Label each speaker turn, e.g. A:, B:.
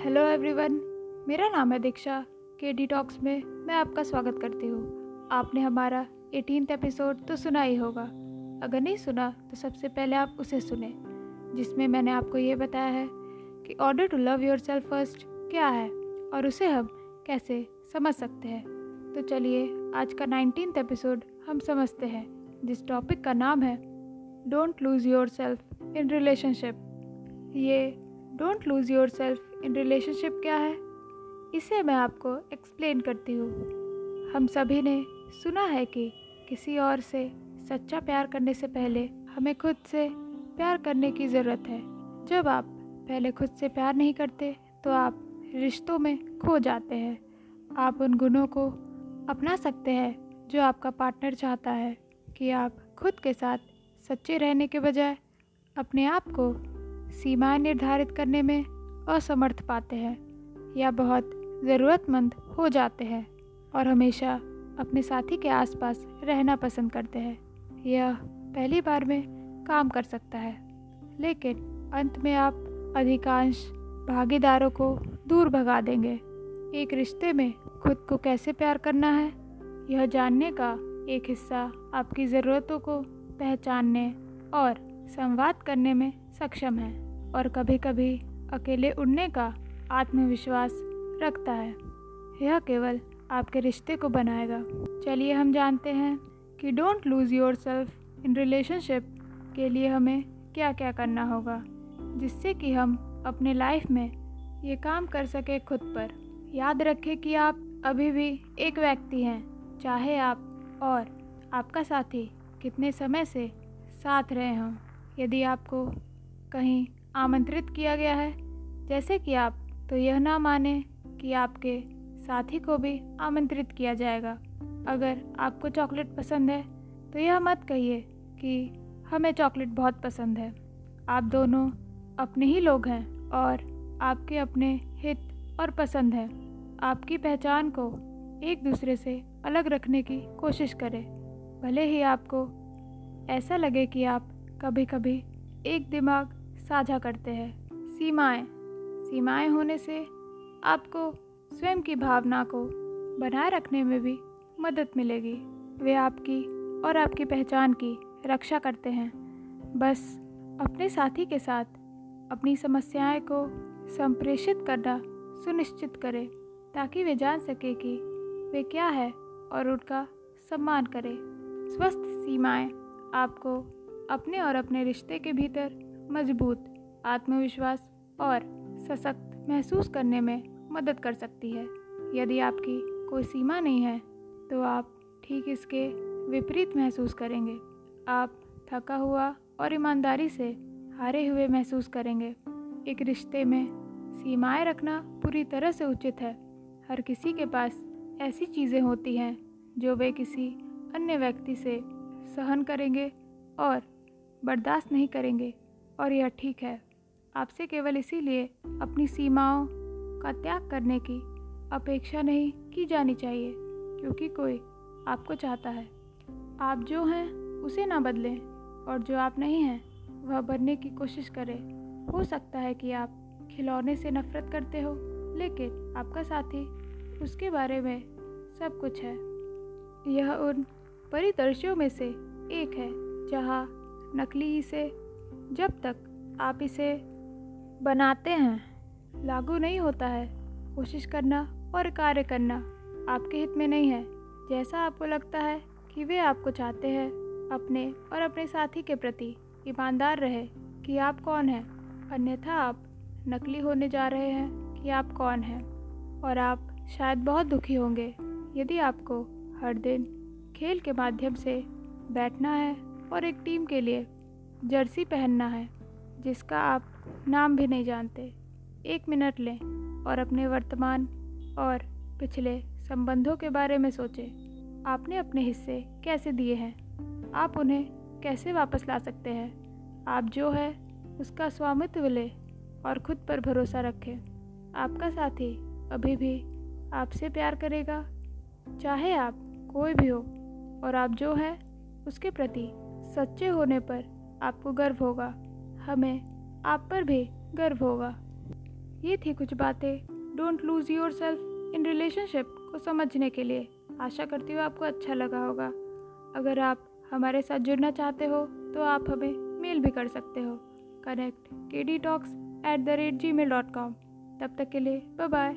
A: Hello everyone मेरा नाम है दीक्षा के डी टॉक्स में मैं आपका स्वागत करती हूँ। आपने हमारा एटीन एपिसोड तो सुना ही होगा। अगर नहीं सुना तो सबसे पहले आप उसे सुने, जिसमें मैंने आपको ये बताया है कि order to love yourself first क्या है और उसे हम कैसे समझ सकते हैं। तो चलिए, आज का नाइनटीन एपिसोड हम समझते हैं, जिस टॉपिक का नाम है don't lose yourself in relationship ये don't lose yourself in relationship क्या है? इसे मैं आपको एक्सप्लेन करती हूँ। हम सभी ने सुना है कि किसी और से सच्चा प्यार करने से पहले हमें खुद से प्यार करने की ज़रूरत है। जब आप पहले खुद से प्यार नहीं करते तो आप रिश्तों में खो जाते हैं। आप उन गुणों को अपना सकते हैं जो आपका पार्टनर चाहता है कि आप खुद के साथ सच्चे रहने के बजाय अपने आप को सीमाएँ निर्धारित करने में असमर्थ पाते हैं या बहुत ज़रूरतमंद हो जाते हैं और हमेशा अपने साथी के आसपास रहना पसंद करते हैं। यह पहली बार में काम कर सकता है, लेकिन अंत में आप अधिकांश भागीदारों को दूर भगा देंगे। एक रिश्ते में खुद को कैसे प्यार करना है, यह जानने का एक हिस्सा आपकी ज़रूरतों को पहचानने और संवाद करने में सक्षम है और कभी कभी अकेले उड़ने का आत्मविश्वास रखता है। यह केवल आपके रिश्ते को बनाएगा। चलिए हम जानते हैं कि don't lose yourself in relationship के लिए हमें क्या क्या करना होगा, जिससे कि हम अपने लाइफ में ये काम कर सके खुद पर। याद रखें कि आप अभी भी एक व्यक्ति हैं, चाहे आप और आपका साथी कितने समय से साथ रहे हों। यदि आपको कहीं आमंत्रित किया गया है। जैसे कि आप तो यह ना माने कि आपके साथी को भी आमंत्रित किया जाएगा। अगर आपको चॉकलेट पसंद है तो यह मत कहिए कि हमें चॉकलेट बहुत पसंद है। आप दोनों अपने ही लोग हैं और आपके अपने हित और पसंद हैं। आपकी पहचान को एक दूसरे से अलग रखने की कोशिश करें। भले ही आपको ऐसा लगे कि आप कभी कभी एक दिमाग साझा करते हैं। सीमाएँ। सीमाएँ होने से आपको स्वयं की भावना को बनाए रखने में भी मदद मिलेगी। वे आपकी और आपकी पहचान की रक्षा करते हैं। बस अपने साथी के साथ अपनी समस्याएँ को संप्रेषित करना सुनिश्चित करें, ताकि वे जान सके कि वे क्या है और उनका सम्मान करें। स्वस्थ सीमाएँ आपको अपने और अपने रिश्ते के भीतर मज़बूत, आत्मविश्वास और सशक्त महसूस करने में मदद कर सकती है। यदि आपकी कोई सीमा नहीं है तो आप ठीक इसके विपरीत महसूस करेंगे। आप थका हुआ और ईमानदारी से हारे हुए महसूस करेंगे। एक रिश्ते में सीमाएँ रखना पूरी तरह से उचित है। हर किसी के पास ऐसी चीज़ें होती हैं, जो वे किसी अन्य व्यक्ति से सहन करेंगे और बर्दाश्त नहीं करेंगे। और यह ठीक है। आपसे केवल इसीलिए अपनी सीमाओं का त्याग करने की अपेक्षा नहीं की जानी चाहिए, क्योंकि कोई आपको चाहता है। आप जो हैं, उसे ना बदलें, और जो आप नहीं हैं, वह बनने की कोशिश करें। हो सकता है कि आप खिलौने से नफरत करते हो, लेकिन आपका साथी उसके बारे में सब कुछ है। यह उन परिदृश्यों में से एक है, जहाँ नकली इसे जब तक आप इसे बनाते हैं, लागू नहीं होता है। कोशिश करना और कार्य करना आपके हित में नहीं है। जैसा आपको लगता है कि वे आपको चाहते हैं, अपने और अपने साथी के प्रति ईमानदार रहे कि आप कौन हैं। अन्यथा आप नकली होने जा रहे हैं कि आप कौन हैं। और आप शायद बहुत दुखी होंगे यदि आपको हर दिन खेल के माध्यम से बैठना है और एक टीम के लिए जर्सी पहनना है, जिसका आप नाम भी नहीं जानते। एक मिनट लें और अपने वर्तमान और पिछले संबंधों के बारे में सोचें। आपने अपने हिस्से कैसे दिए हैं? आप उन्हें कैसे वापस ला सकते हैं? आप जो है, उसका स्वामित्व लें और खुद पर भरोसा रखें। आपका साथी अभी भी आपसे प्यार करेगा, चाहे आप कोई भी हो, और आप जो है, उसके प्रति सच्चे होने पर आपको गर्व होगा। हमें आप पर भी गर्व होगा। ये थी कुछ बातें। Don't lose yourself in relationship को समझने के लिए। आशा करती हूँ आपको अच्छा लगा होगा। अगर आप हमारे साथ जुड़ना चाहते हो तो आप हमें मेल भी कर सकते हो। Connect K D talks at the rate Gmail dot com तब तक के लिए बाय बाय